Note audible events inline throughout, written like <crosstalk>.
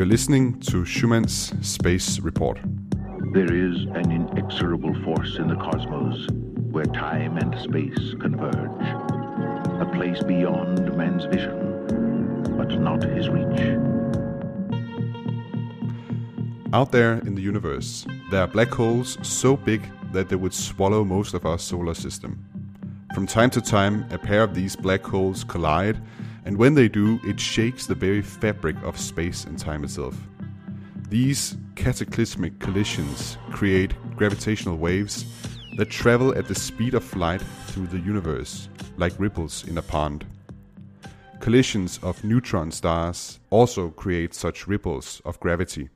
You're listening to Schumann's Space Report. There is an inexorable force in the cosmos where time and space converge. A place beyond man's vision, but not his reach. Out there in the universe, there are black holes so big that they would swallow most of our solar system. From time to time, a pair of these black holes collide, and when they do, it shakes the very fabric of space and time itself. These cataclysmic collisions create gravitational waves that travel at the speed of light through the universe, like ripples in a pond. Collisions of neutron stars also create such ripples of gravity.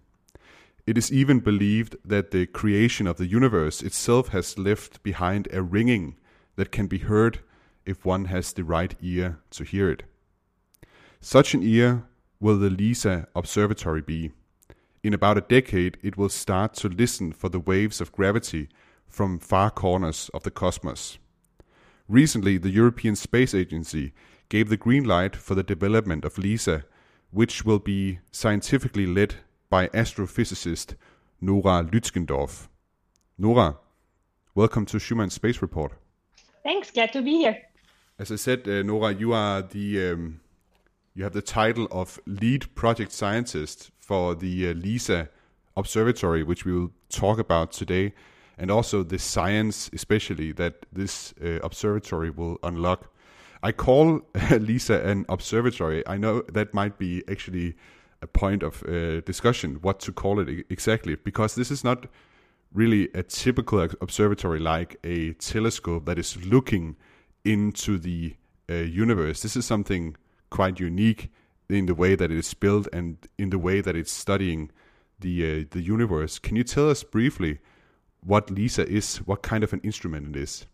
It is even believed that the creation of the universe itself has left behind a ringing that can be heard if one has the right ear to hear it. Such an ear will the LISA observatory be. In about a decade, it will start to listen for the waves of gravity from far corners of the cosmos. Recently, the European Space Agency gave the green light for the development of LISA, which will be scientifically led by astrophysicist Nora Lützgendorf. Nora, welcome to Schumann Space Report. Thanks, glad to be here. As I said, uh, Nora, you are the um, you have the title of lead project scientist for the uh, LISA observatory, which we will talk about today, and also the science, especially that this uh, observatory will unlock. I call LISA an observatory. I know that might be actually a point of uh, discussion what to call it exactly because this is not really a typical observatory like a telescope that is looking into the uh, universe. This is something quite unique in the way that it is built and in the way that it's studying the uh, the universe. Can you tell us briefly what LISA is? What kind of an instrument it is?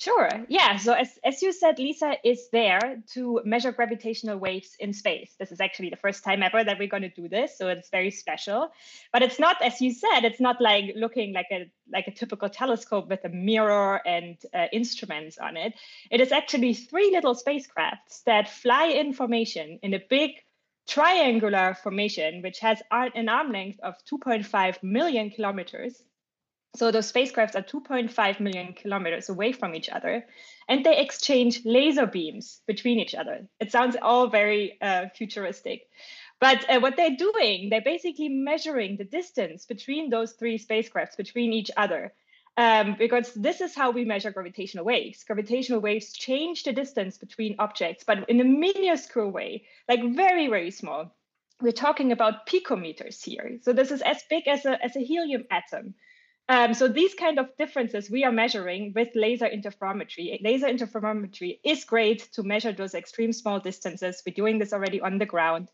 Sure. Yeah. So as, as you said, LISA is there to measure gravitational waves in space. This is actually the first time ever that we're going to do this, so it's very special. But it's not, as you said, it's not like looking like a like a typical telescope with a mirror and uh, instruments on it. It is actually three little spacecrafts that fly in formation in a big triangular formation, which has an arm length of 2.5 million kilometers so those spacecrafts are 2.5 million kilometers away from each other, and they exchange laser beams between each other. It sounds all very uh, futuristic. But uh, what they're doing, they're basically measuring the distance between those three spacecrafts, between each other. Um, because this is how we measure gravitational waves. Gravitational waves change the distance between objects, but in a minuscule way, like very, very small. We're talking about picometers here. So this is as big as a, as a helium atom. Um, so these kind of differences we are measuring with laser interferometry. Laser interferometry is great to measure those extreme small distances. We're doing this already on the ground.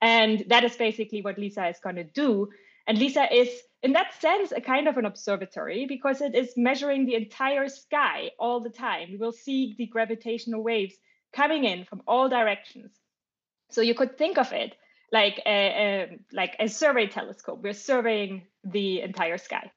And that is basically what LISA is going to do. And LISA is, in that sense, a kind of an observatory because it is measuring the entire sky all the time. We will see the gravitational waves coming in from all directions. So you could think of it like a, a like a survey telescope. We're surveying the entire sky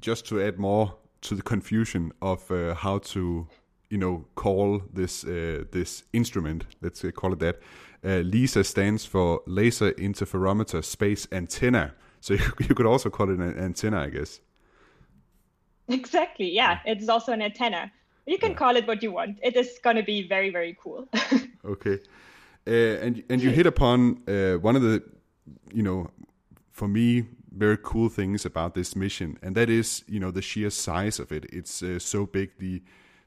just to add more to the confusion of uh, how to you know call this uh, this instrument let's call it that uh, lisa stands for laser interferometer space antenna. So <laughs> you, you could also call it an antenna i guess. Exactly yeah it's also an antenna. You can yeah. call it what you want. It is going to be very very cool. <laughs> Okay. Uh, and and you hit upon uh, one of the you know for me very cool things about this mission, and that is, you know, the sheer size of it. It's uh, so big. The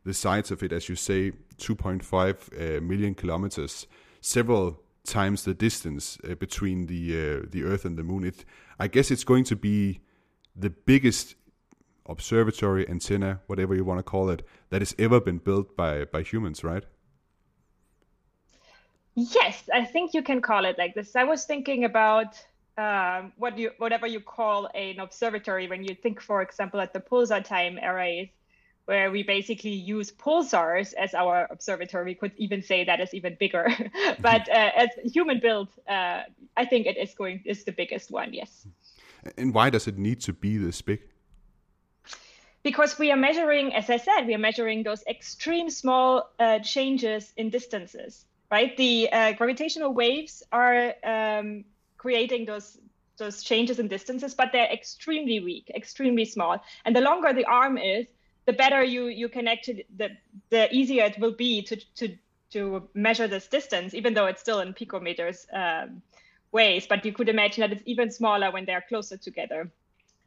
the size of it, as you say, 2.5 uh, million kilometers, several times the distance uh, between the uh, the Earth and the Moon. It, I guess, it's going to be the biggest observatory antenna, whatever you want to call it, that has ever been built by by humans, right? Yes, I think you can call it like this. I was thinking about um, what you whatever you call an observatory when you think, for example, at the pulsar time arrays, where we basically use pulsars as our observatory. We could even say that is even bigger. <laughs> but uh, as human built, uh, I think it is going is the biggest one. Yes. And why does it need to be this big? Because we are measuring, as I said, we are measuring those extreme small uh, changes in distances. Right, the uh, gravitational waves are um, creating those those changes in distances, but they're extremely weak, extremely small. And the longer the arm is, the better you you connect to the the easier it will be to to to measure this distance, even though it's still in picometers um, ways. But you could imagine that it's even smaller when they're closer together.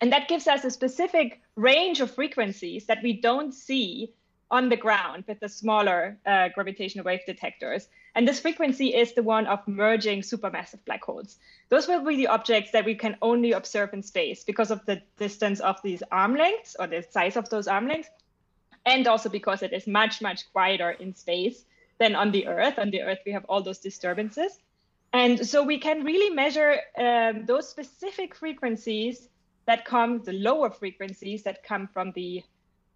And that gives us a specific range of frequencies that we don't see on the ground with the smaller uh, gravitational wave detectors. And this frequency is the one of merging supermassive black holes. Those will be the objects that we can only observe in space because of the distance of these arm lengths or the size of those arm lengths, and also because it is much, much quieter in space than on the Earth. On the Earth, we have all those disturbances. And so we can really measure um, those specific frequencies that come, the lower frequencies that come from the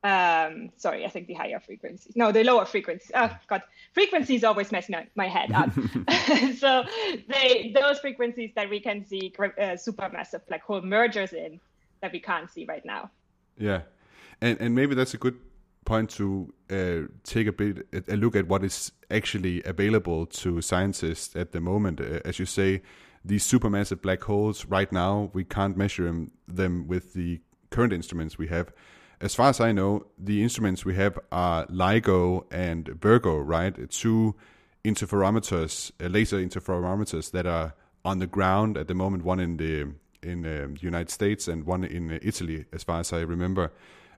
um, sorry, I think the higher frequencies. No, the lower frequencies. Oh God, frequencies always mess my, my head up. <laughs> <laughs> so they those frequencies that we can see uh, supermassive black hole mergers in that we can't see right now. Yeah, and and maybe that's a good point to uh, take a bit a look at what is actually available to scientists at the moment. Uh, as you say, these supermassive black holes right now we can't measure them, them with the current instruments we have as far as I know, the instruments we have are LIGO and Virgo, right? Two interferometers, uh, laser interferometers that are on the ground at the moment. One in the in the um, United States and one in uh, Italy, as far as I remember,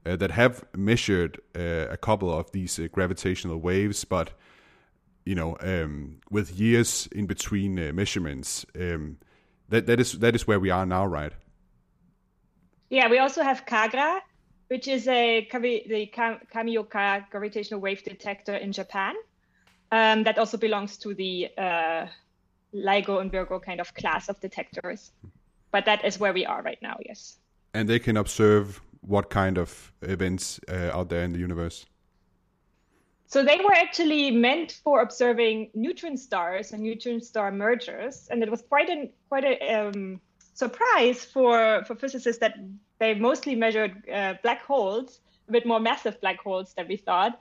uh, that have measured uh, a couple of these uh, gravitational waves, but you know, um, with years in between uh, measurements. Um, that that is that is where we are now, right? Yeah, we also have KAGRA, which is a the Kamioka gravitational wave detector in Japan. Um, that also belongs to the uh, LIGO and Virgo kind of class of detectors. But that is where we are right now, yes. And they can observe what kind of events uh, out there in the universe? So they were actually meant for observing neutron stars and neutron star mergers, and it was quite a quite a um, surprise for for physicists that they mostly measured uh, black holes, a bit more massive black holes than we thought,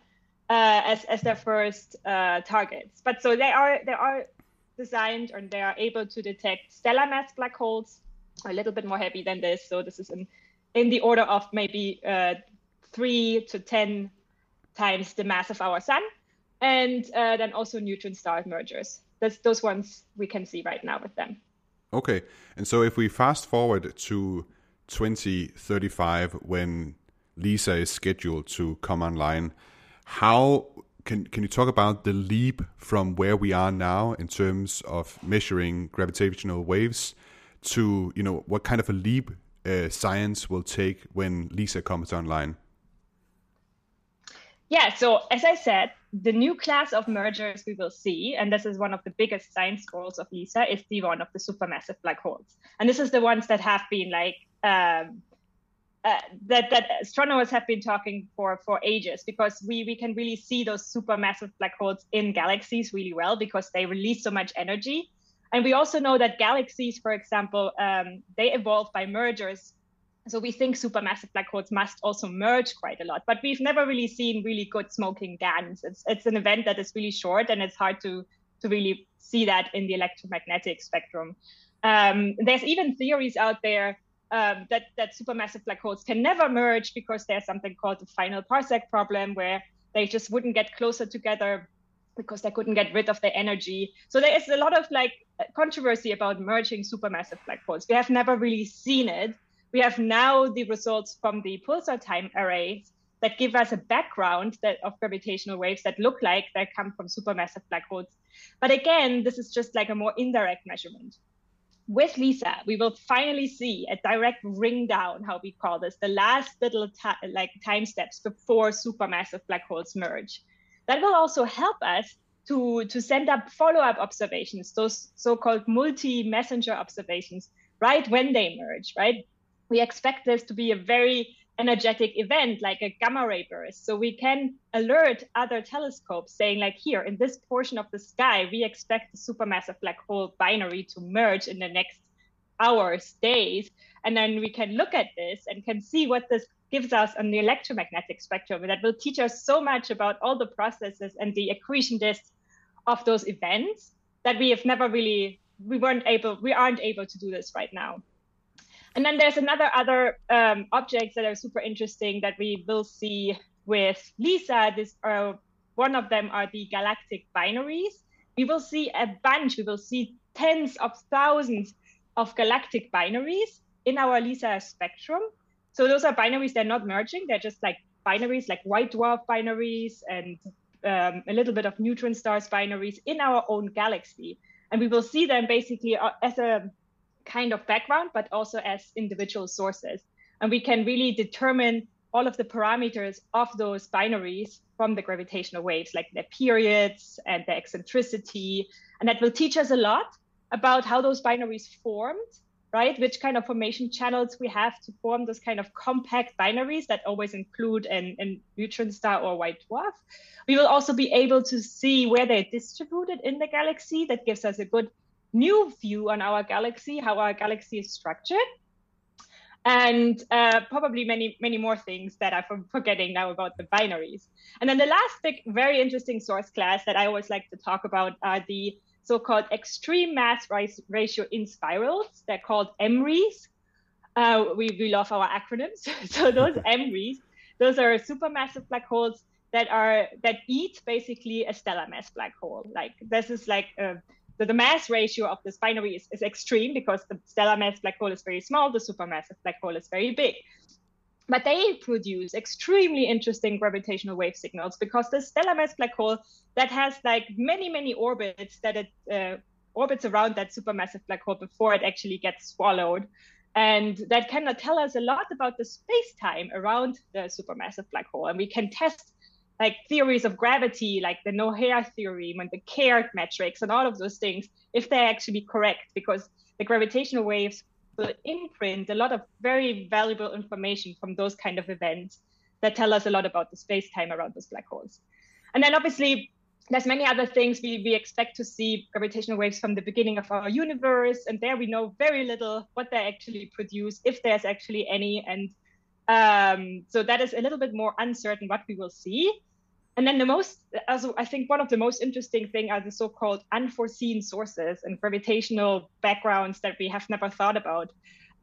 uh, as as their first uh, targets. But so they are they are designed and they are able to detect stellar mass black holes, a little bit more heavy than this. So this is in in the order of maybe uh, three to ten times the mass of our sun, and uh, then also neutron star mergers. Those ones we can see right now with them. Okay, and so if we fast forward to 2035 when LISA is scheduled to come online. How can can you talk about the leap from where we are now in terms of measuring gravitational waves to you know what kind of a leap uh, science will take when LISA comes online? Yeah, so as I said, the new class of mergers we will see, and this is one of the biggest science goals of LISA, is the one of the supermassive black holes. And this is the ones that have been like um, uh, that that astronomers have been talking for for ages because we we can really see those supermassive black holes in galaxies really well because they release so much energy and we also know that galaxies for example um, they evolve by mergers so we think supermassive black holes must also merge quite a lot but we've never really seen really good smoking GANs it's it's an event that is really short and it's hard to to really see that in the electromagnetic spectrum um, there's even theories out there um, that that supermassive black holes can never merge because there's something called the final parsec problem where they just wouldn't get closer together because they couldn't get rid of the energy. So there is a lot of like controversy about merging supermassive black holes. We have never really seen it. We have now the results from the pulsar time arrays that give us a background that of gravitational waves that look like they come from supermassive black holes. But again, this is just like a more indirect measurement with LISA, we will finally see a direct ring down, how we call this, the last little like time steps before supermassive black holes merge. That will also help us to, to send up follow-up observations, those so-called multi-messenger observations, right when they merge, right? We expect this to be a very energetic event like a gamma ray burst. So we can alert other telescopes saying like here in this portion of the sky, we expect the supermassive black hole binary to merge in the next hours, days. And then we can look at this and can see what this gives us on the electromagnetic spectrum. That will teach us so much about all the processes and the accretion disks of those events that we have never really we weren't able, we aren't able to do this right now. And then there's another other um, objects that are super interesting that we will see with LISA. This are one of them are the galactic binaries. We will see a bunch. We will see tens of thousands of galactic binaries in our LISA spectrum. So those are binaries. They're not merging. They're just like binaries, like white dwarf binaries and um, a little bit of neutron stars binaries in our own galaxy. And we will see them basically uh, as a kind of background, but also as individual sources. And we can really determine all of the parameters of those binaries from the gravitational waves, like their periods and their eccentricity. And that will teach us a lot about how those binaries formed right? Which kind of formation channels we have to form those kind of compact binaries that always include an neutron star or white dwarf. We will also be able to see where they're distributed in the galaxy. That gives us a good new view on our galaxy, how our galaxy is structured. And uh, probably many, many more things that I'm forgetting now about the binaries. And then the last big, very interesting source class that I always like to talk about are the so-called extreme mass ratio inspirals. They're called EMRIs. Uh, we, we love our acronyms. <laughs> so those <laughs> EMRIs, those are supermassive black holes that are that eat basically a stellar mass black hole. Like this is like uh, the, the mass ratio of this binary is, is extreme because the stellar mass black hole is very small, the supermassive black hole is very big. But they produce extremely interesting gravitational wave signals because the stellar mass black hole that has like many many orbits that it uh, orbits around that supermassive black hole before it actually gets swallowed. And that can tell us a lot about the space-time around the supermassive black hole. And we can test like theories of gravity like the no-hair theorem and the Kerr metrics and all of those things if they're actually correct because the gravitational waves will imprint a lot of very valuable information from those kind of events that tell us a lot about the space time around those black holes. And then obviously there's many other things we, we expect to see gravitational waves from the beginning of our universe and there we know very little what they actually produce if there's actually any and um, so that is a little bit more uncertain what we will see and then the most, also I think one of the most interesting thing are the so-called unforeseen sources and gravitational backgrounds that we have never thought about.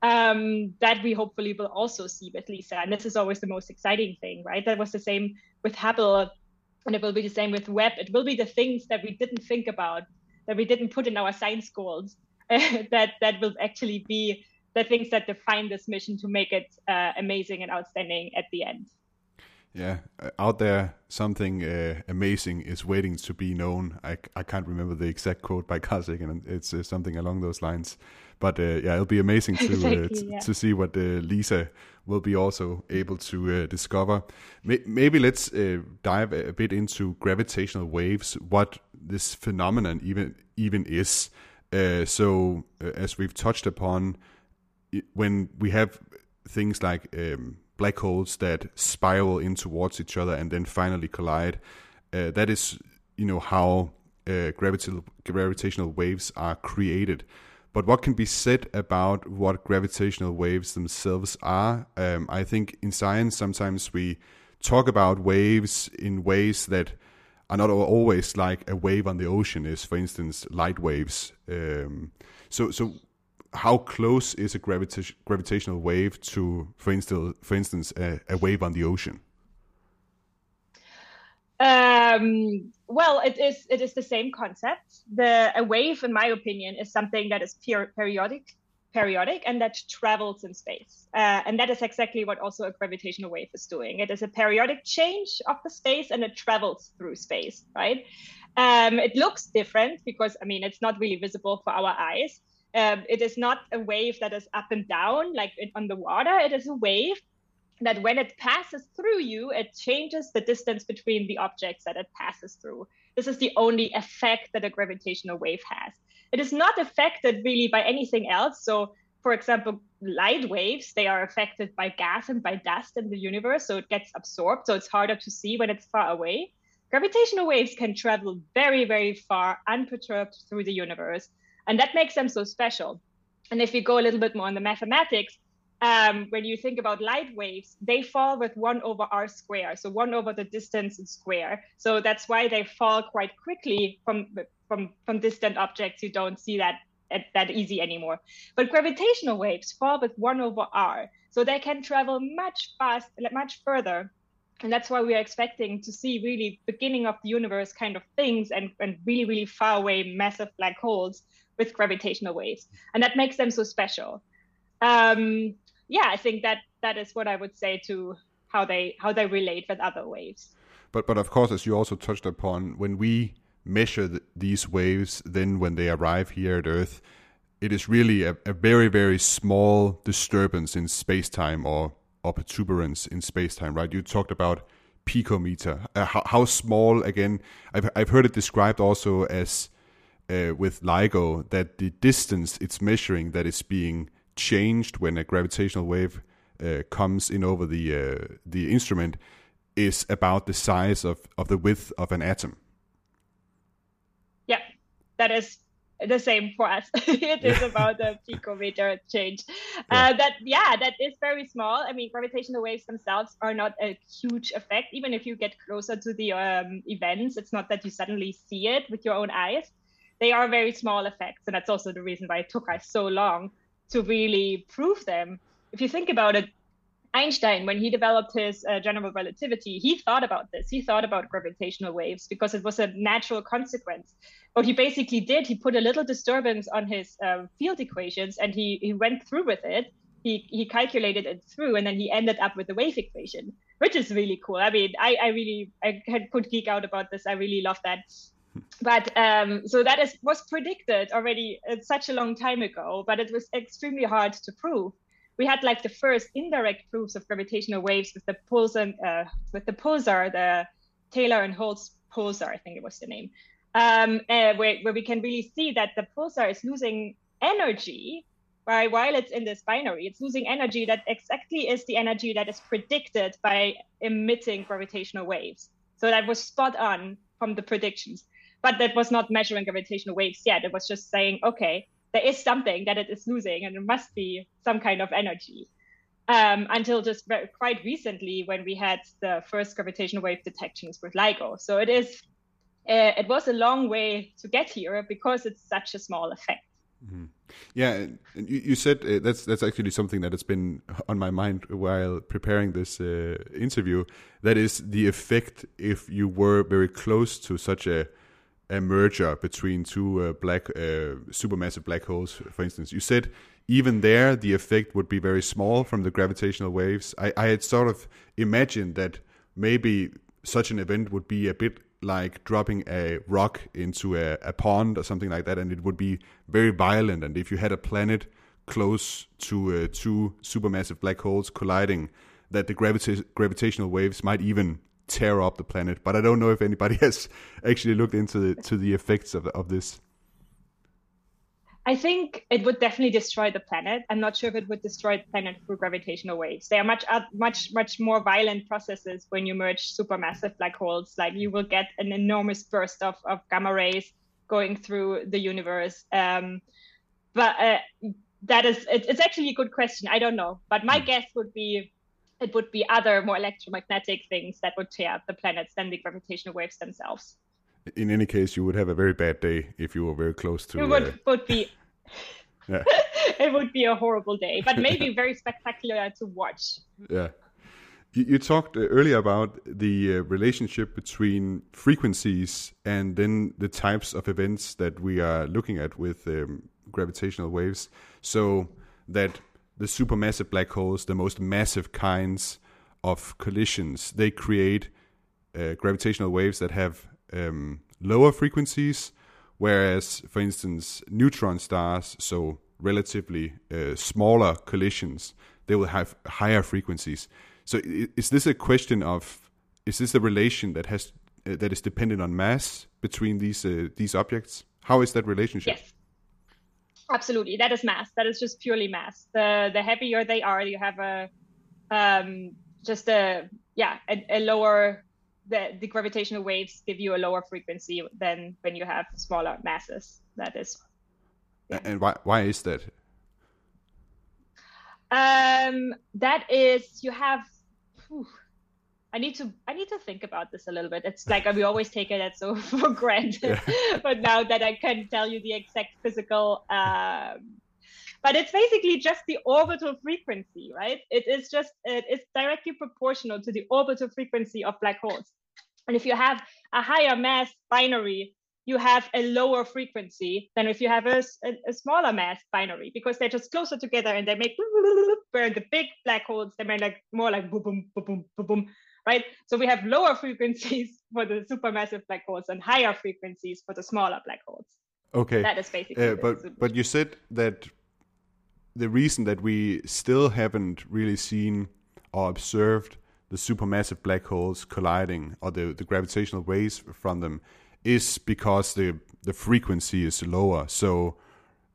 Um, that we hopefully will also see with LISA. And this is always the most exciting thing, right? That was the same with Hubble, and it will be the same with Webb. It will be the things that we didn't think about, that we didn't put in our science goals, <laughs> that that will actually be the things that define this mission to make it uh, amazing and outstanding at the end. Yeah, uh, out there, something uh, amazing is waiting to be known. I, I can't remember the exact quote by <laughs> Carl and it's uh, something along those lines. But uh, yeah, it'll be amazing to uh, <laughs> exactly, yeah. to see what uh, LISA will be also able to discover. Maybe let's dive a bit into gravitational waves, what this phenomenon even even is. so, as we've touched upon, when we have things like um, black holes that spiral in towards each other and then finally collide. Uh, that is, you know, how uh, gravitational gravitational waves are created. But what can be said about what gravitational waves themselves are? Um, I think in science sometimes we talk about waves in ways that are not always like a wave on the ocean is, for instance, light waves. Um, so, so how close is a gravita- gravitational wave to, for instance, for instance, a, a wave on the ocean? Um, well, it is it is the same concept. The a wave, in my opinion, is something that is per- periodic, periodic, and that travels in space. Uh, and that is exactly what also a gravitational wave is doing. It is a periodic change of the space, and it travels through space. Right? Um, it looks different because I mean it's not really visible for our eyes, um, it is not a wave that is up and down like on the water. It is a wave that when it passes through you, it changes the distance between the objects that it passes through. This is the only effect that a gravitational wave has. It is not affected really by anything else. So, for example, light waves, they are affected by gas and by dust in the universe. So it gets absorbed. So it's harder to see when it's far away. Gravitational waves can travel very, very far unperturbed through the universe. And that makes them so special. And if you go a little bit more on the mathematics, um, when you think about light waves, they fall with one over r square, so one over the distance in square. So that's why they fall quite quickly from from from distant objects. You don't see that that easy anymore. But gravitational waves fall with 1 over r. So they can travel much fast, much further. And that's why we are expecting to see really beginning of the universe kind of things and, and really, really far away massive black holes with gravitational waves. And that makes them so special. Um, yeah, I think that that is what I would say to how they how they relate with other waves. But but of course, as you also touched upon, when we measure th- these waves, then when they arrive here at Earth, it is really a, a very very small disturbance in space time or or protuberance in space time, right? You talked about picometer. Uh, how, how, small again? I've I've heard it described also as uh, with LIGO that the distance it's measuring that is being changed when a gravitational wave uh, comes in over the uh, the instrument is about the size of, of the width of an atom. Yeah, that is the same for us. <laughs> it is about the picometer change. <laughs> Yeah. Uh, that yeah, that is very small. I mean, gravitational waves themselves are not a huge effect. Even if you get closer to the um, events, it's not that you suddenly see it with your own eyes. They are very small effects, and that's also the reason why it took us so long to really prove them. If you think about it, Einstein, when he developed his uh, general relativity, he thought about this. He thought about gravitational waves because it was a natural consequence. What he basically did, he put a little disturbance on his uh, field equations and he, he went through with it. He, he calculated it through and then he ended up with the wave equation, which is really cool. I mean, I, I really I could geek out about this. I really love that. But um, so that is was predicted already uh, such a long time ago, but it was extremely hard to prove we had like the first indirect proofs of gravitational waves with the pulsar, uh, with the pulsar, the Taylor and Holtz pulsar, I think it was the name, um, uh, where, where we can really see that the pulsar is losing energy? While it's in this binary, it's losing energy that exactly is the energy that is predicted by emitting gravitational waves. So that was spot on from the predictions. But that was not measuring gravitational waves yet. It was just saying, okay, there is something that it is losing and it must be some kind of energy. Um, until just very, quite recently when we had the first gravitational wave detections with LIGO. So it is, uh, it was a long way to get here because it's such a small effect. Mm-hmm. Yeah, you, you said uh, that's that's actually something that has been on my mind while preparing this uh, interview. That is the effect if you were very close to such a a merger between two uh, black uh, supermassive black holes, for instance. You said even there the effect would be very small from the gravitational waves. I, I had sort of imagined that maybe such an event would be a bit like dropping a rock into a, a pond or something like that, and it would be very violent. And if you had a planet close to uh, two supermassive black holes colliding, that the gravita- gravitational waves might even tear up the planet. But I don't know if anybody <laughs> has actually looked into the, to the effects of of this. I think it would definitely destroy the planet. I'm not sure if it would destroy the planet through gravitational waves. They are much much much more violent processes when you merge supermassive black holes. Like you will get an enormous burst of, of gamma rays going through the universe. Um, but uh, that is it, it's actually a good question. I don't know, but my mm. guess would be it would be other more electromagnetic things that would tear up the planets than the gravitational waves themselves. In any case, you would have a very bad day if you were very close to. It would, uh... would be. <laughs> yeah. <laughs> it would be a horrible day, but maybe <laughs> very spectacular to watch. Yeah. You, you talked uh, earlier about the uh, relationship between frequencies and then the types of events that we are looking at with um, gravitational waves. So that the supermassive black holes, the most massive kinds of collisions, they create uh, gravitational waves that have um, lower frequencies, whereas, for instance, neutron stars, so relatively uh, smaller collisions, they will have higher frequencies. So, is this a question of is this a relation that has uh, that is dependent on mass between these uh, these objects? How is that relationship? Yes. Absolutely, that is mass. That is just purely mass. The the heavier they are, you have a um, just a yeah a, a lower the, the gravitational waves give you a lower frequency than when you have smaller masses. That is. Yeah. And why why is that? Um, that is you have. Whew, I need to I need to think about this a little bit. It's like we always take it as so <laughs> for granted, yeah. <laughs> but now that I can tell you the exact physical, um, but it's basically just the orbital frequency, right? It is just it is directly proportional to the orbital frequency of black holes. And if you have a higher mass binary, you have a lower frequency than if you have a, a, a smaller mass binary because they're just closer together and they make <laughs> where the big black holes they make like more like boom boom boom boom boom boom right? So we have lower frequencies <laughs> for the supermassive black holes and higher frequencies for the smaller black holes. Okay. That is basically. Uh, but but you said that the reason that we still haven't really seen or observed the supermassive black holes colliding or the, the gravitational waves from them is because the the frequency is lower. So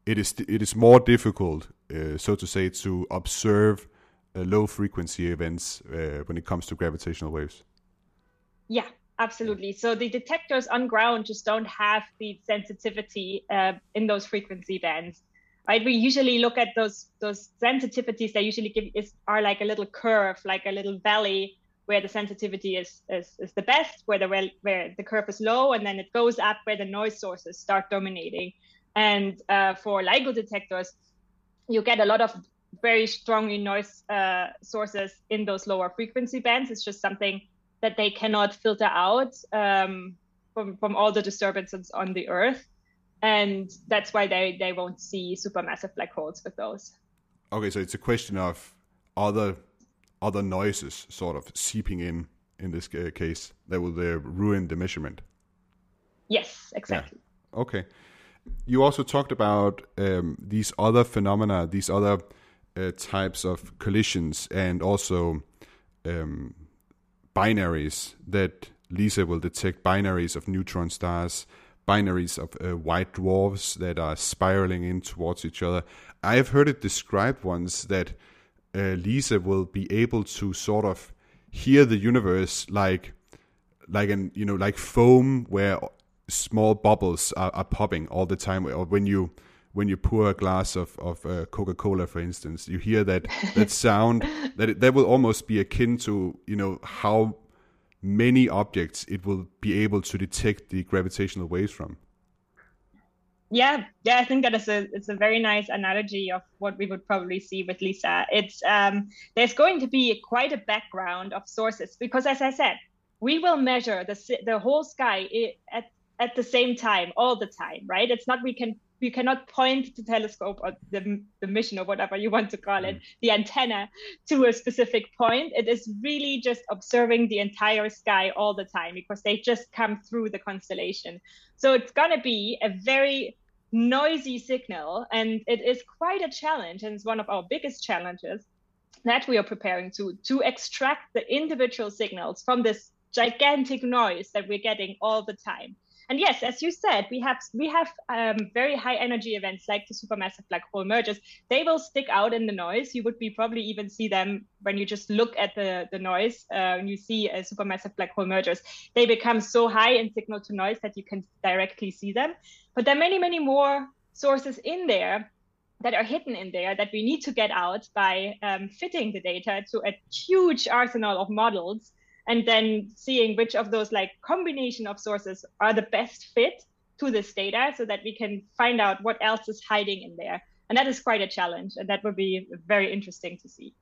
it is it is more difficult, uh, so to say, to observe low frequency events uh, when it comes to gravitational waves. Yeah, absolutely. So the detectors on ground just don't have the sensitivity uh, in those frequency bands. Right? We usually look at those those sensitivities. They usually give is are like a little curve, like a little valley where the sensitivity is, is, is the best, where the where the curve is low, and then it goes up where the noise sources start dominating. And uh, for LIGO detectors, you get a lot of very strongly noise uh, sources in those lower frequency bands. It's just something that they cannot filter out um, from, from all the disturbances on the Earth. And that's why they, they won't see supermassive black holes with those. Okay, so it's a question of other other noises sort of seeping in in this case that will uh, ruin the measurement. Yes, exactly. Yeah. Okay. You also talked about um, these other phenomena, these other uh, types of collisions and also um, binaries that LISA will detect binaries of neutron stars, binaries of uh, white dwarfs that are spiraling in towards each other. I have heard it described once that uh, LISA will be able to sort of hear the universe like like an you know like foam where small bubbles are, are popping all the time or when you when you pour a glass of of uh, Coca Cola, for instance, you hear that that sound <laughs> that it, that will almost be akin to you know how many objects it will be able to detect the gravitational waves from. Yeah, yeah, I think that is a it's a very nice analogy of what we would probably see with LISA. It's um, there's going to be quite a background of sources because, as I said, we will measure the the whole sky at at the same time all the time, right? It's not we can you cannot point the telescope or the, the mission or whatever you want to call it, mm. the antenna to a specific point. It is really just observing the entire sky all the time because they just come through the constellation. So it's going to be a very noisy signal and it is quite a challenge and it's one of our biggest challenges that we are preparing to to extract the individual signals from this gigantic noise that we're getting all the time and yes, as you said, we have we have um, very high energy events like the supermassive black hole mergers. They will stick out in the noise. You would be probably even see them when you just look at the the noise. Uh, you see a supermassive black hole mergers. They become so high in signal to noise that you can directly see them. But there are many many more sources in there that are hidden in there that we need to get out by um, fitting the data to a huge arsenal of models and then seeing which of those like combination of sources are the best fit to this data so that we can find out what else is hiding in there. And that is quite a challenge and that would be very interesting to see.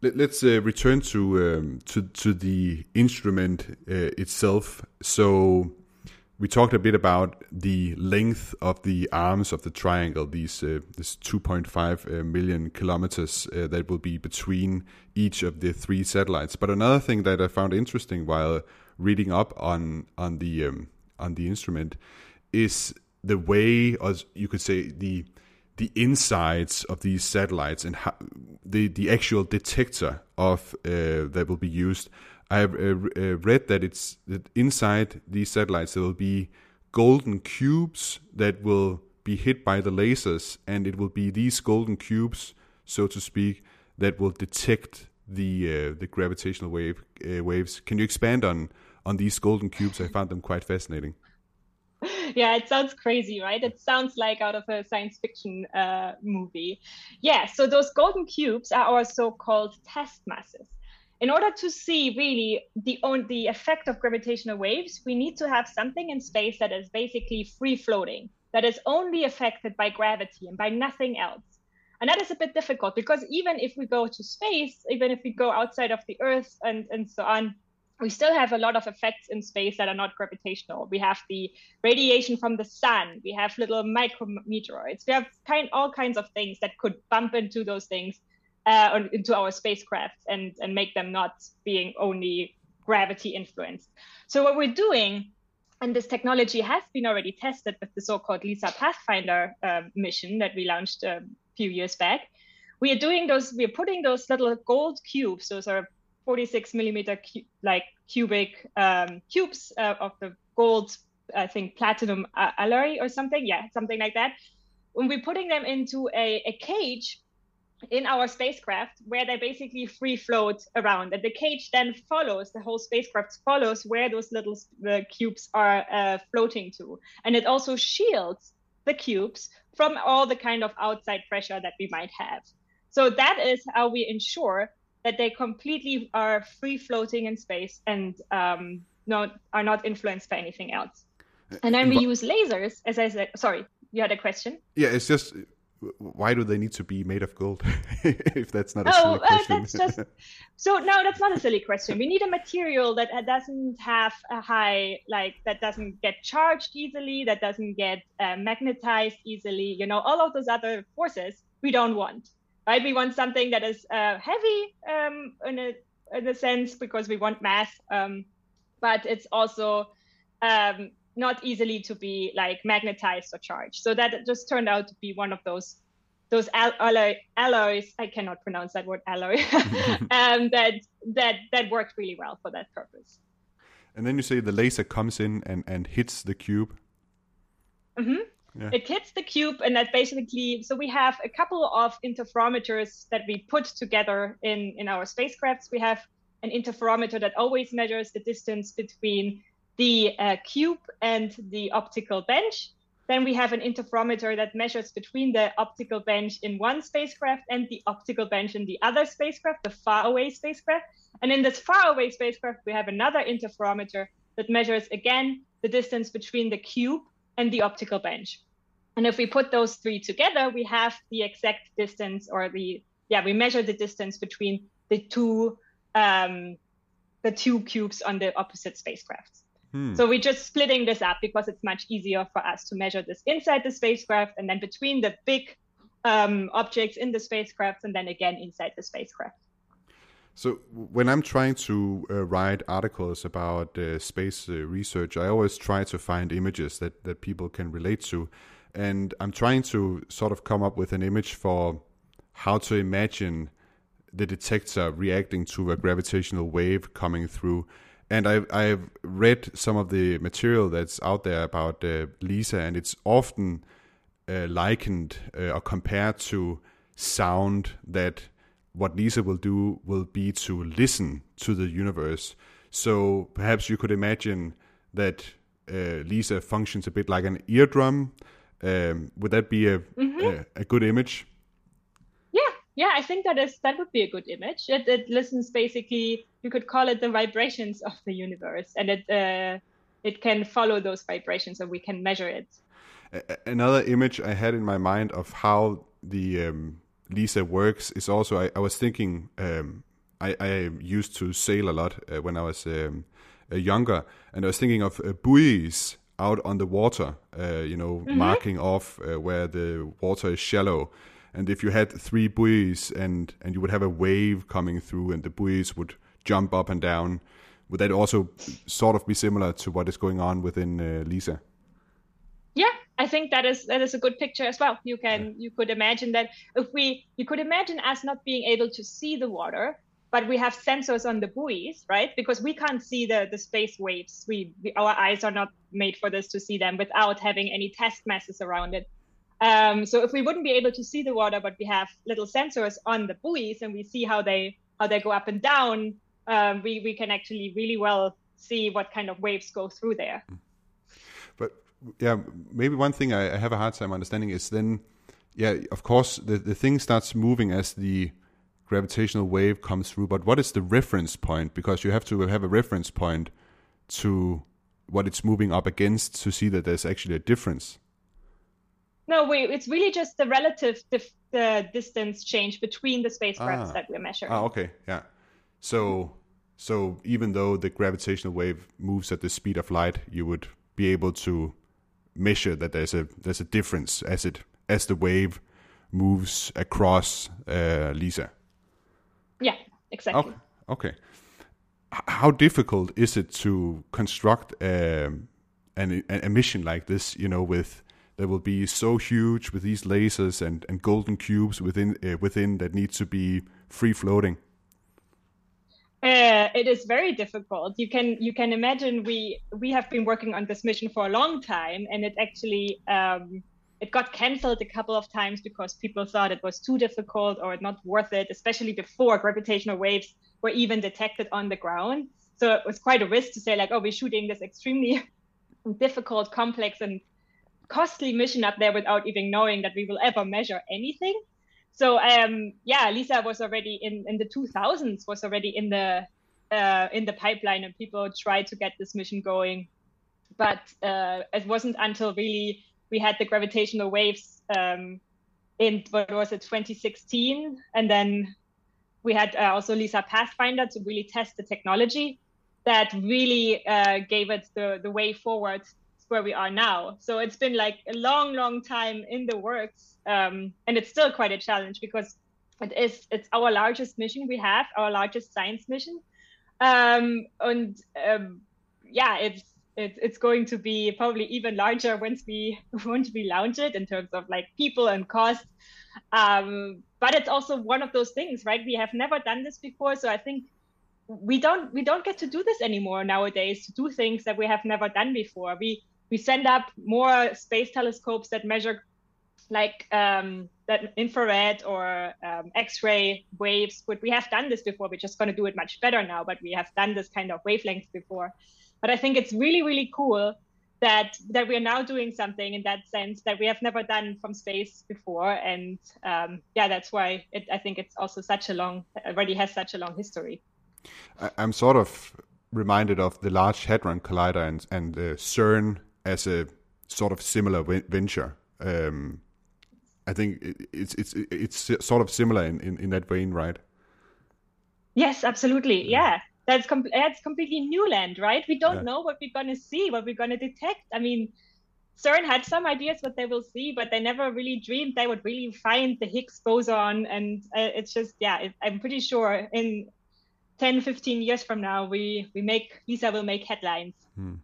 Let's uh, return to um, to to the instrument uh, itself. So we talked a bit about the length of the arms of the triangle, these uh, this 2.5 uh, kilometers uh, that will be between each of the three satellites. But another thing that I found interesting while reading up on on the um, on the instrument is the way, or you could say, the the insides of these satellites and how, the the actual detector of uh, that will be used I have uh, uh, read that it's that inside these satellites there will be golden cubes that will be hit by the lasers, and it will be these golden cubes, so to speak, that will detect the uh, the gravitational wave uh, waves. Can you expand on on these golden cubes? I found them quite fascinating. <laughs> Yeah, it sounds crazy, right? It sounds like out of a science fiction uh, movie. Yeah, so those golden cubes are our so-called test masses in order to see really the the effect of gravitational waves, we need to have something in space that is basically free floating, that is only affected by gravity and by nothing else. And that is a bit difficult because even if we go to space, even if we go outside of the Earth and, and so on, we still have a lot of effects in space that are not gravitational. We have the radiation from the sun. We have little micrometeoroids. We have kind all kinds of things that could bump into those things, uh, into our spacecraft and and make them not being only gravity influenced. So what we're doing, and this technology has been already tested with the so-called LISA Pathfinder uh, mission that we launched a few years back. We are doing those. We are putting those little gold cubes. Those are 46 millimeter cu- like cubic um, cubes uh, of the gold, I think platinum uh, alloy or something. Yeah, something like that. When we're putting them into a, a cage in our spacecraft where they basically free float around and the cage then follows the whole spacecraft follows where those little uh, cubes are uh, floating to and it also shields the cubes from all the kind of outside pressure that we might have so that is how we ensure that they completely are free floating in space and um, not are not influenced by anything else. And then we use lasers, as I said. Sorry, you had a question. Yeah, it's just why do they need to be made of gold? <laughs> if that's not a oh, silly uh, question. Uh, that's just <laughs> so no, that's not a silly question. We need a material that doesn't have a high like that doesn't get charged easily, that doesn't get uh, magnetized easily. You know, all of those other forces we don't want right? We want something that is uh, heavy um, in, a, in a sense because we want mass, um, but it's also um, not easily to be like magnetized or charged. So that just turned out to be one of those those alloy, alloys. I cannot pronounce that word alloy. <laughs> um, that that that worked really well for that purpose. And then you say the laser comes in and, and hits the cube. Mm-hmm. Yeah. It hits the cube, and that basically, so we have a couple of interferometers that we put together in, in our spacecrafts. We have an interferometer that always measures the distance between the uh, cube and the optical bench. Then we have an interferometer that measures between the optical bench in one spacecraft and the optical bench in the other spacecraft, the far away spacecraft. And in this far away spacecraft, we have another interferometer that measures again the distance between the cube and the optical bench. And if we put those three together, we have the exact distance or the, yeah, we measure the distance between the two, um, the two cubes on the opposite spacecrafts. Hmm. So we're just splitting this up because it's much easier for us to measure this inside the spacecraft and then between the big um, objects in the spacecraft and then again inside the spacecraft. So when I'm trying to uh, write articles about uh, space uh, research, I always try to find images that, that people can relate to. And I'm trying to sort of come up with an image for how to imagine the detector reacting to a gravitational wave coming through. And I've, I've read some of the material that's out there about uh, LISA, and it's often uh, likened uh, or compared to sound that what LISA will do will be to listen to the universe. So perhaps you could imagine that uh, LISA functions a bit like an eardrum. Um, would that be a, mm-hmm. a, a good image? Yeah, I think that is that would be a good image. It, it listens basically. You could call it the vibrations of the universe, and it uh, it can follow those vibrations, and we can measure it. Another image I had in my mind of how the um, LISA works is also I, I was thinking um, I, I, used to sail a lot uh, when I was um, uh, younger, and I was thinking of uh, buoys out on the water, uh, you know, mm-hmm. marking off uh, where the water is shallow. And if you had three buoys and and you would have a wave coming through, and the buoys would jump up and down, would that also sort of be similar to what is going on within uh, LISA? Yeah, I think that is that is a good picture as well. You can yeah. you could imagine that if we you could imagine us not being able to see the water, but we have sensors on the buoys, right? Because we can't see the the space waves. We, we our eyes are not made for this to see them without having any test masses around it. Um, so if we wouldn't be able to see the water, but we have little sensors on the buoys and we see how they how they go up and down, um, we we can actually really well see what kind of waves go through there. But yeah, maybe one thing I, I have a hard time understanding is then, yeah, of course the the thing starts moving as the gravitational wave comes through, but what is the reference point? Because you have to have a reference point to what it's moving up against to see that there's actually a difference. No, wait, it's really just the relative dif- the distance change between the spacecrafts ah. that we're measuring. Ah, okay, yeah. So, so even though the gravitational wave moves at the speed of light, you would be able to measure that there's a there's a difference as it as the wave moves across uh, LISA. Yeah, exactly. Okay. okay. How difficult is it to construct um, an, a mission like this? You know, with that will be so huge with these lasers and, and golden cubes within uh, within that need to be free floating. Uh, it is very difficult. You can you can imagine we we have been working on this mission for a long time, and it actually um, it got cancelled a couple of times because people thought it was too difficult or not worth it, especially before gravitational waves were even detected on the ground. So it was quite a risk to say like, oh, we're shooting this extremely <laughs> difficult, complex, and costly mission up there without even knowing that we will ever measure anything. So um, yeah, LISA was already in in the 2000s was already in the uh, in the pipeline, and people tried to get this mission going, but uh, it wasn't until really we had the gravitational waves um, in what was it 2016, and then we had uh, also LISA Pathfinder to really test the technology that really uh, gave it the the way forward where we are now. So it's been like a long, long time in the works, um, and it's still quite a challenge because it is it's our largest mission we have, our largest science mission, um, and um, yeah, it's it's it's going to be probably even larger once we <laughs> once we launch it in terms of like people and cost. Um, but it's also one of those things, right? We have never done this before, so I think we don't we don't get to do this anymore nowadays to do things that we have never done before. We we send up more space telescopes that measure like um, that infrared or um, X-ray waves. But we have done this before. We're just going to do it much better now. But we have done this kind of wavelength before. But I think it's really, really cool that that we are now doing something in that sense that we have never done from space before. And um, yeah, that's why it, I think it's also such a long already has such a long history. I'm sort of reminded of the Large Hadron Collider and and uh, CERN as a sort of similar venture. Um, I think it's it's it's sort of similar in, in, in that vein, right? Yes, absolutely. Yeah, that's com- that's completely new land, right? We don't yeah. know what we're gonna see, what we're gonna detect. I mean, CERN had some ideas what they will see, but they never really dreamed they would really find the Higgs boson. And uh, it's just, yeah, it, I'm pretty sure in 10, 15 years from now, we we make LISA will make headlines. Hmm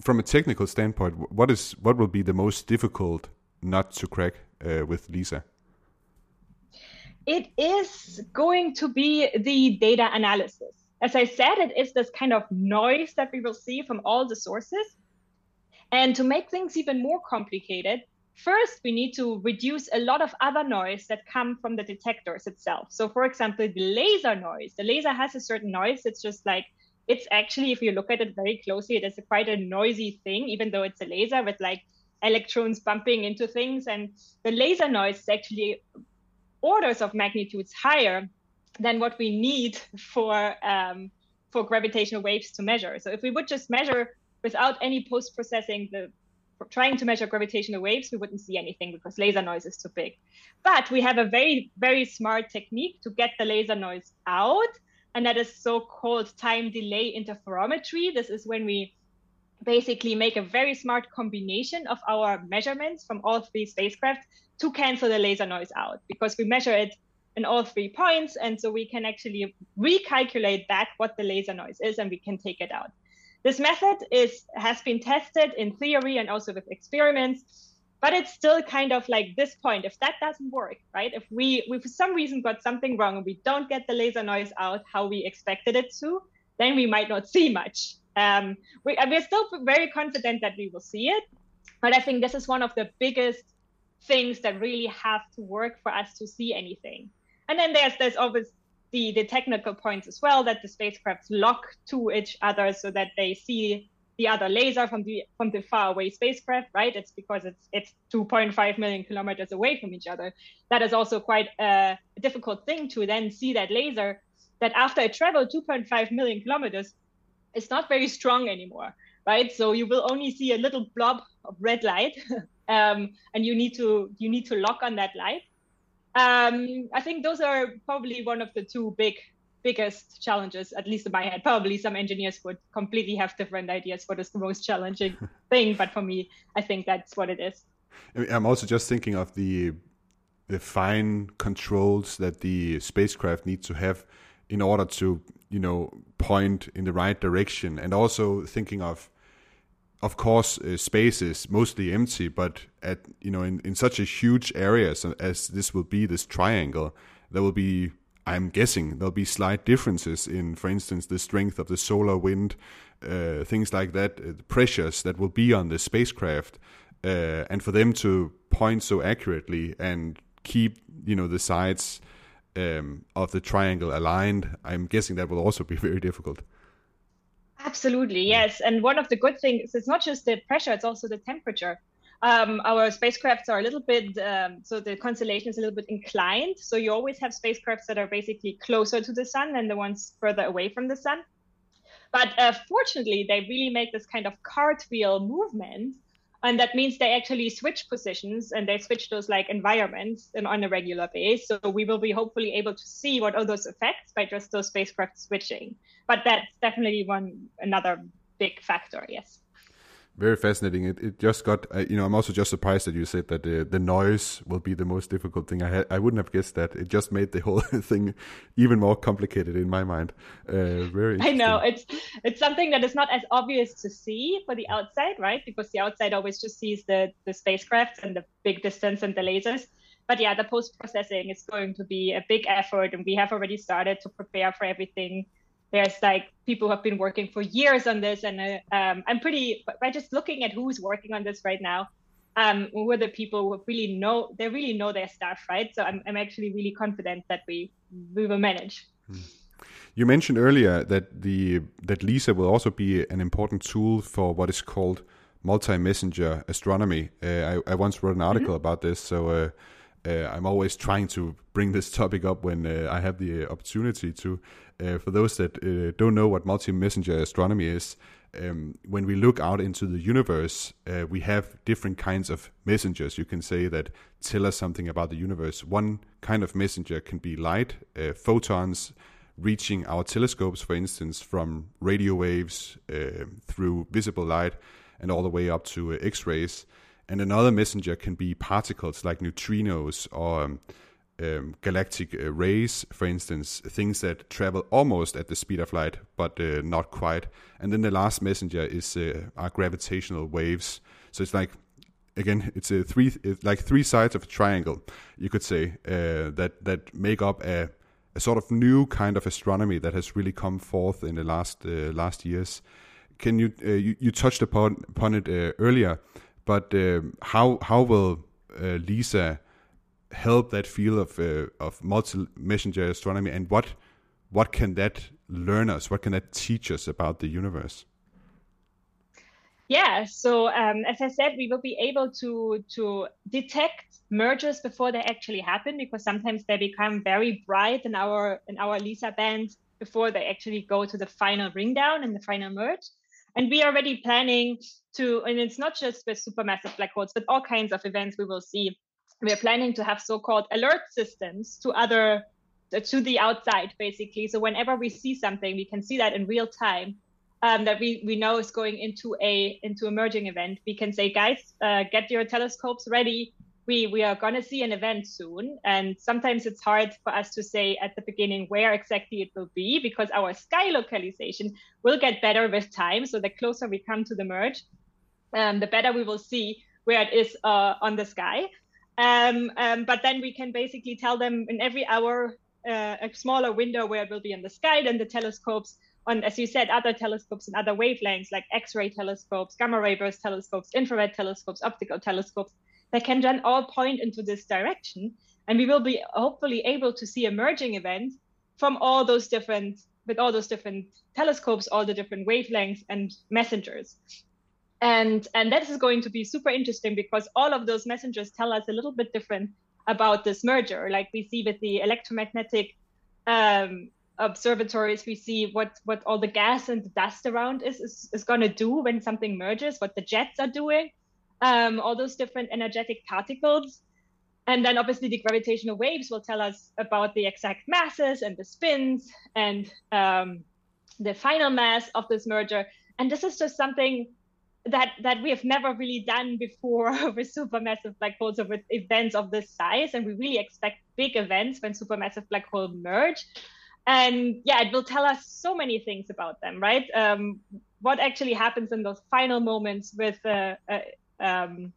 from a technical standpoint, what is what will be the most difficult nut to crack uh, with LISA? It is going to be the data analysis. As I said, it is this kind of noise that we will see from all the sources. And to make things even more complicated, first we need to reduce a lot of other noise that come from the detectors itself. So for example, the laser noise, the laser has a certain noise. It's just like it's actually, if you look at it very closely, it is a quite a noisy thing, even though it's a laser with like electrons bumping into things. And the laser noise is actually orders of magnitudes higher than what we need for um, for gravitational waves to measure. So if we would just measure without any post processing the trying to measure gravitational waves, we wouldn't see anything because laser noise is too big. But we have a very, very smart technique to get the laser noise out and that is so-called time delay interferometry. This is when we basically make a very smart combination of our measurements from all three spacecraft to cancel the laser noise out because we measure it in all three points. And so we can actually recalculate back what the laser noise is and we can take it out. This method is has been tested in theory and also with experiments but it's still kind of like this point if that doesn't work right? If we, we for some reason got something wrong and we don't get the laser noise out how we expected it to then we might not see much. Um, we, we're still very confident that we will see it. But i think this is one of the biggest things that really have to work for us to see anything. And then there's there's always the, the technical points as well that the spacecrafts lock to each other so that they see the other laser from the from the far away spacecraft, right? It's because it's it's 2.5 million kilometers away from each other. That is also quite a difficult thing to then see that laser that after it traveled 2.5 million kilometers, it's not very strong anymore, right? So you will only see a little blob of red light, <laughs> um, and you need to you need to lock on that light. Um, I think those are probably one of the two big biggest challenges, at least in my head. Probably some engineers would completely have different ideas what is the most challenging <laughs> thing, but for me, I think that's what it is. I'm also just thinking of the the fine controls that the spacecraft needs to have in order to, you know, point in the right direction, and also thinking of of course, uh, space is mostly empty, but at you know in, in such a huge area as, as this will be this triangle, there will be I'm guessing there'll be slight differences in, for instance, the strength of the solar wind, uh, things like that, uh, the pressures that will be on the spacecraft, uh, and for them to point so accurately and keep, you know, the sides um, of the triangle aligned, I'm guessing that will also be <laughs> very difficult. Absolutely, yes. And one of the good things is not just the pressure; it's also the temperature. Um, our spacecrafts are a little bit, um, so the constellation is a little bit inclined. So you always have spacecrafts that are basically closer to the sun than the ones further away from the sun. But uh, fortunately, they really make this kind of cartwheel movement. And that means they actually switch positions and they switch those like environments and on a regular base. So we will be hopefully able to see what are those effects by just those spacecraft switching. But that's definitely one another big factor, yes very fascinating. It, it just got, uh, you know, I'm also just surprised that you said that the, the noise will be the most difficult thing. I had, I wouldn't have guessed that. It just made the whole <laughs> thing even more complicated in my mind. Uh, very. I know it's it's something that is not as obvious to see for the outside, right? Because the outside always just sees the the spacecraft and the big distance and the lasers. But yeah, the post processing is going to be a big effort, and we have already started to prepare for everything there's like people who have been working for years on this and uh, um, i'm pretty by just looking at who's working on this right now um, who are the people who really know they really know their stuff right so i'm, I'm actually really confident that we we will manage hmm. you mentioned earlier that the that lisa will also be an important tool for what is called multi-messenger astronomy uh, I, I, once wrote an article mm-hmm. about this so uh, uh, I'm always trying to bring this topic up when uh, I have the opportunity to. Uh, for those that uh, don't know what multi-messenger astronomy is, um, when we look out into the universe, uh, we have different kinds of messengers. You can say that tell us something about the universe. One kind of messenger can be light, uh, photons reaching our telescopes, for instance, from radio waves uh, through visible light and all the way up to uh, X-rays. And another messenger can be particles like neutrinos or um, um, galactic uh, rays, for instance, things that travel almost at the speed of light, but uh, not quite. And then the last messenger is uh, our gravitational waves. So it's like again, it's a three, it's like three sides of a triangle, you could say, uh, that that make up a, a sort of new kind of astronomy that has really come forth in the last uh, last years. Can you, uh, you you touched upon upon it earlier, but um, how how will LISA help that field of uh, of multi messenger astronomy, and what what can that learn us? What can that teach us about the universe? Yeah, so um, as I said, we will be able to to detect mergers before they actually happen because sometimes they become very bright in our in our LISA band before they actually go to the final ring down and the final merge. And we are already planning to, and it's not just with supermassive black holes, but all kinds of events we will see. We are planning to have so-called alert systems to other to the outside basically. So whenever we see something we can see that in real time um, that we, we know is going into a into a merging event. We can say guys uh, get your telescopes ready we we are going to see an event soon. And sometimes it's hard for us to say at the beginning where exactly it will be because our sky localization will get better with time. So the closer we come to the merge um, the better we will see where it is uh, on the sky. Um, um, but then we can basically tell them in every hour uh, a smaller window where it will be in the sky then the telescopes on, as you said, other telescopes and other wavelengths like X-ray telescopes, gamma ray burst telescopes, infrared telescopes, optical telescopes. They can then all point into this direction, and we will be hopefully able to see emerging events from all those different with all those different telescopes, all the different wavelengths and messengers. And, and that is going to be super interesting because all of those messengers tell us a little bit different about this merger. Like we see with the electromagnetic um, observatories, we see what, what all the gas and the dust around is, is, is going to do when something merges, what the jets are doing, um, all those different energetic particles. And then obviously the gravitational waves will tell us about the exact masses and the spins and um, the final mass of this merger. And this is just something that that we have never really done before <laughs> with supermassive black holes or with events of this size. And we really expect big events when supermassive black holes merge. And yeah, it will tell us so many things about them, right? Um, what actually happens in those final moments with uh, uh, um,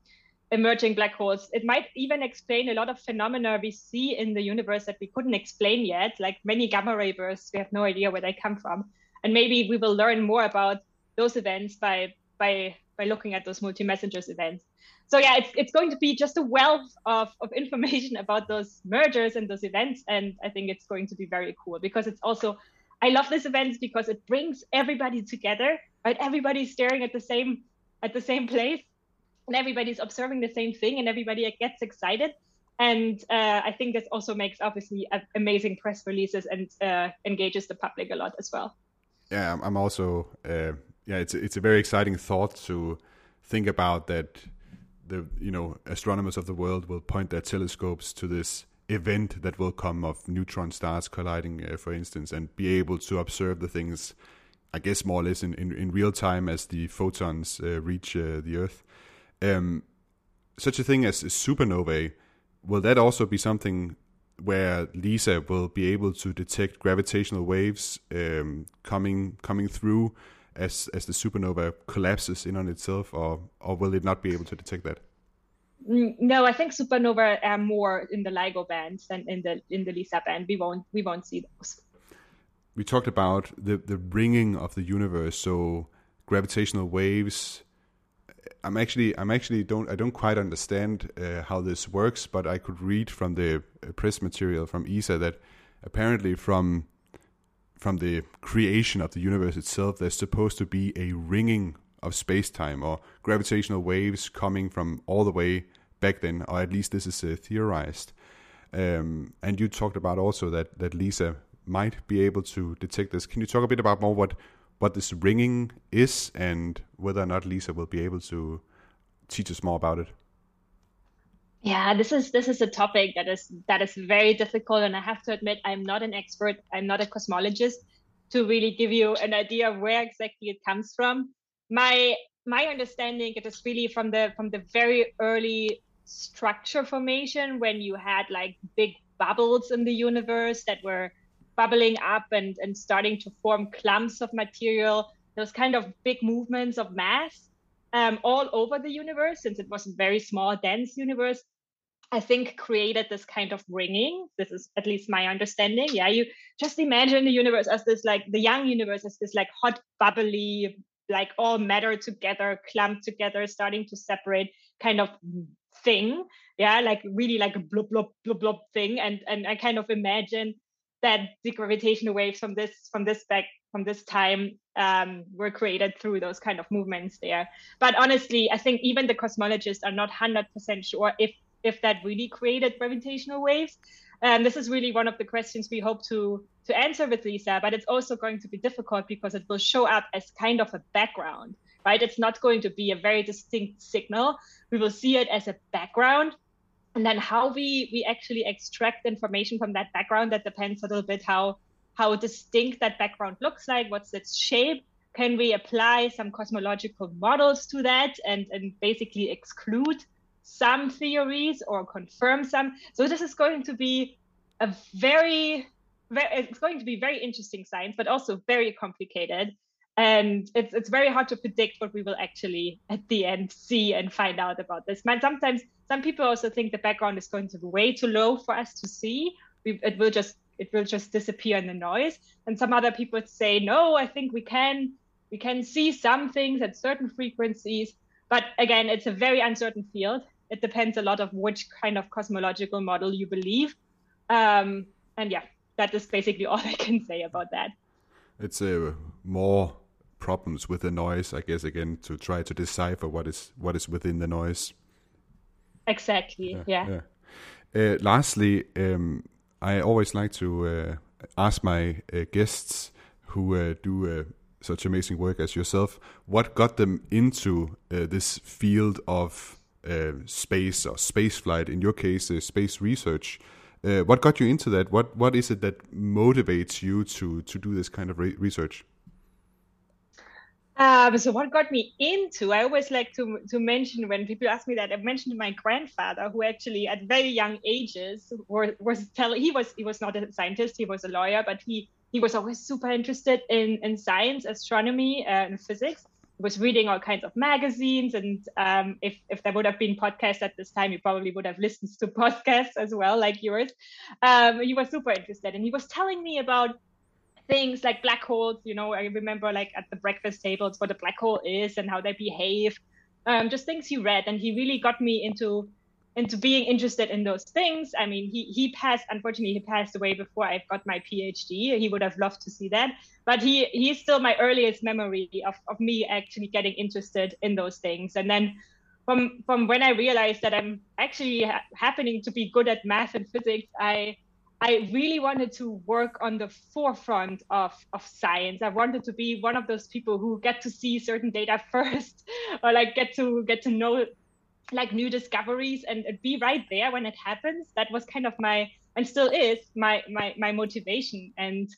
emerging black holes. It might even explain a lot of phenomena we see in the universe that we couldn't explain yet, like many gamma ray bursts. We have no idea where they come from. And maybe we will learn more about those events by by by looking at those multi-messengers events. So yeah, it's it's going to be just a wealth of, of information about those mergers and those events. And I think it's going to be very cool because it's also I love this event because it brings everybody together, right? Everybody's staring at the same at the same place and everybody's observing the same thing and everybody gets excited. And uh, i think this also makes obviously amazing press releases and uh, engages the public a lot as well. Yeah i'm also uh, yeah it's it's a very exciting thought to think about that the you know astronomers of the world will point their telescopes to this event that will come of neutron stars colliding uh, for instance and be able to observe the things i guess more or less in, in, in real time as the photons uh, reach uh, the earth um, such a thing as supernovae, will that also be something where LISA will be able to detect gravitational waves um, coming coming through as as the supernova collapses in on itself, or or will it not be able to detect that? Mm, no, I think supernova are more in the LIGO band than in the in the LISA band. We won't we won't see those. We talked about the the ringing of the universe, so gravitational waves I'm actually I'm actually don't I don't quite understand uh, how this works, but I could read from the uh, press material from ESA that apparently from from the creation of the universe itself, there's supposed to be a ringing of space time or gravitational waves coming from all the way back then, or at least this is uh, theorized. Um, and you talked about also that that LISA might be able to detect this. Can you talk a bit about more what what this ringing is and whether or not LISA will be able to teach us more about it. Yeah, this is this is a topic that is that is very difficult, and I have to admit I'm not an expert. I'm not a cosmologist to really give you an idea of where exactly it comes from. My my understanding it is really from the from the very early structure formation when you had like big bubbles in the universe that were bubbling up and, and starting to form clumps of material, those kind of big movements of mass um, all over the universe, since it was a very small, dense universe, I think created this kind of ringing. This is at least my understanding. Yeah, you just imagine the universe as this like the young universe as this like hot, bubbly, like all matter together, clumped together, starting to separate kind of thing. Yeah, like really like a blub blub blub blub thing. And and I kind of imagine that the gravitational waves from this from this back from this time um, were created through those kind of movements there. But honestly, I think even the cosmologists are not hundred percent sure if if that really created gravitational waves. And this is really one of the questions we hope to to answer with LISA. But it's also going to be difficult because it will show up as kind of a background, right? It's not going to be a very distinct signal. We will see it as a background and then how we we actually extract information from that background that depends a little bit how how distinct that background looks like what's its shape. Can we apply some cosmological models to that and and basically exclude some theories or confirm some? So this is going to be a very, very it's going to be very interesting science but also very complicated. And it's it's very hard to predict what we will actually at the end see and find out about this. Sometimes some people also think the background is going to be way too low for us to see. We, it will just it will just disappear in the noise. And some other people say, no, I think we can we can see some things at certain frequencies. But again, it's a very uncertain field. It depends a lot of which kind of cosmological model you believe. Um, and yeah, that is basically <laughs> all I can say about that. It's uh, more problems with the noise, I guess. Again, to try to decipher what is what is within the noise. Exactly. Yeah. yeah. Uh, lastly, um, I always like to uh, ask my uh, guests who uh, do uh, such amazing work as yourself, what got them into uh, this field of space or space flight? In your case, space research. what got you into that? What What is it that motivates you to to do this kind of re research? Um, so what got me into? I always like to to mention when people ask me that. I mentioned my grandfather, who actually at very young ages was was telling he was he was not a scientist, he was a lawyer, but he he was always super interested in in science, astronomy, uh, and physics. He was reading all kinds of magazines, and um, if if there would have been podcasts at this time, he probably would have listened to <laughs> podcasts as well, like yours. Um, he was super interested, and he was telling me about things like black holes. You know, I remember like at the breakfast tables what a black hole is and how they behave. Um, just things he read, and he really got me into into being interested in those things. I mean, he he passed. Unfortunately, he passed away before I got my PhD. He would have loved to see that, but he he's still my earliest memory of of me actually getting interested in those things. And then from from when I realized that I'm actually ha- happening to be good at math and physics, I I really wanted to work on the forefront of, of science. I wanted to be one of those people who get to see certain data <laughs> first, or like get to get to know like new discoveries and, and be right there when it happens. That was kind of my and still is my my my motivation. And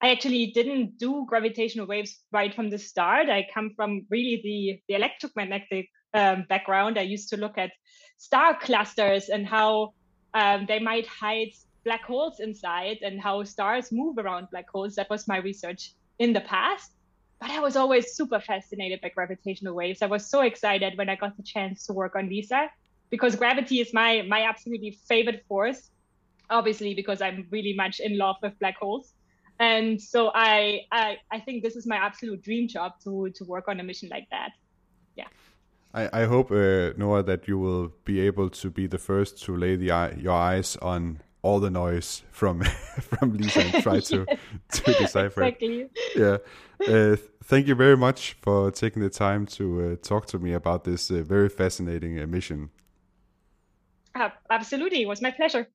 I actually didn't do gravitational waves right from the start. I come from really the the electromagnetic um, background. I used to look at star clusters and how um, they might hide black holes inside and how stars move around black holes. That was my research in the past. But I was always super fascinated by gravitational waves. I was so excited when I got the chance to work on LISA because gravity is my my absolutely favorite force. Obviously, because I'm really much in love with black holes. And so I, I I think this is my absolute dream job to to work on a mission like that. Yeah. I, I hope, uh, Nora, that you will be able to be the first to lay the your eyes on all the noise from <laughs> from LISA and try to <laughs> to decipher exactly. it. Yeah. Uh, thank you very much for taking the time to uh, talk to me about this uh, very fascinating uh, mission. absolutely, it was my pleasure.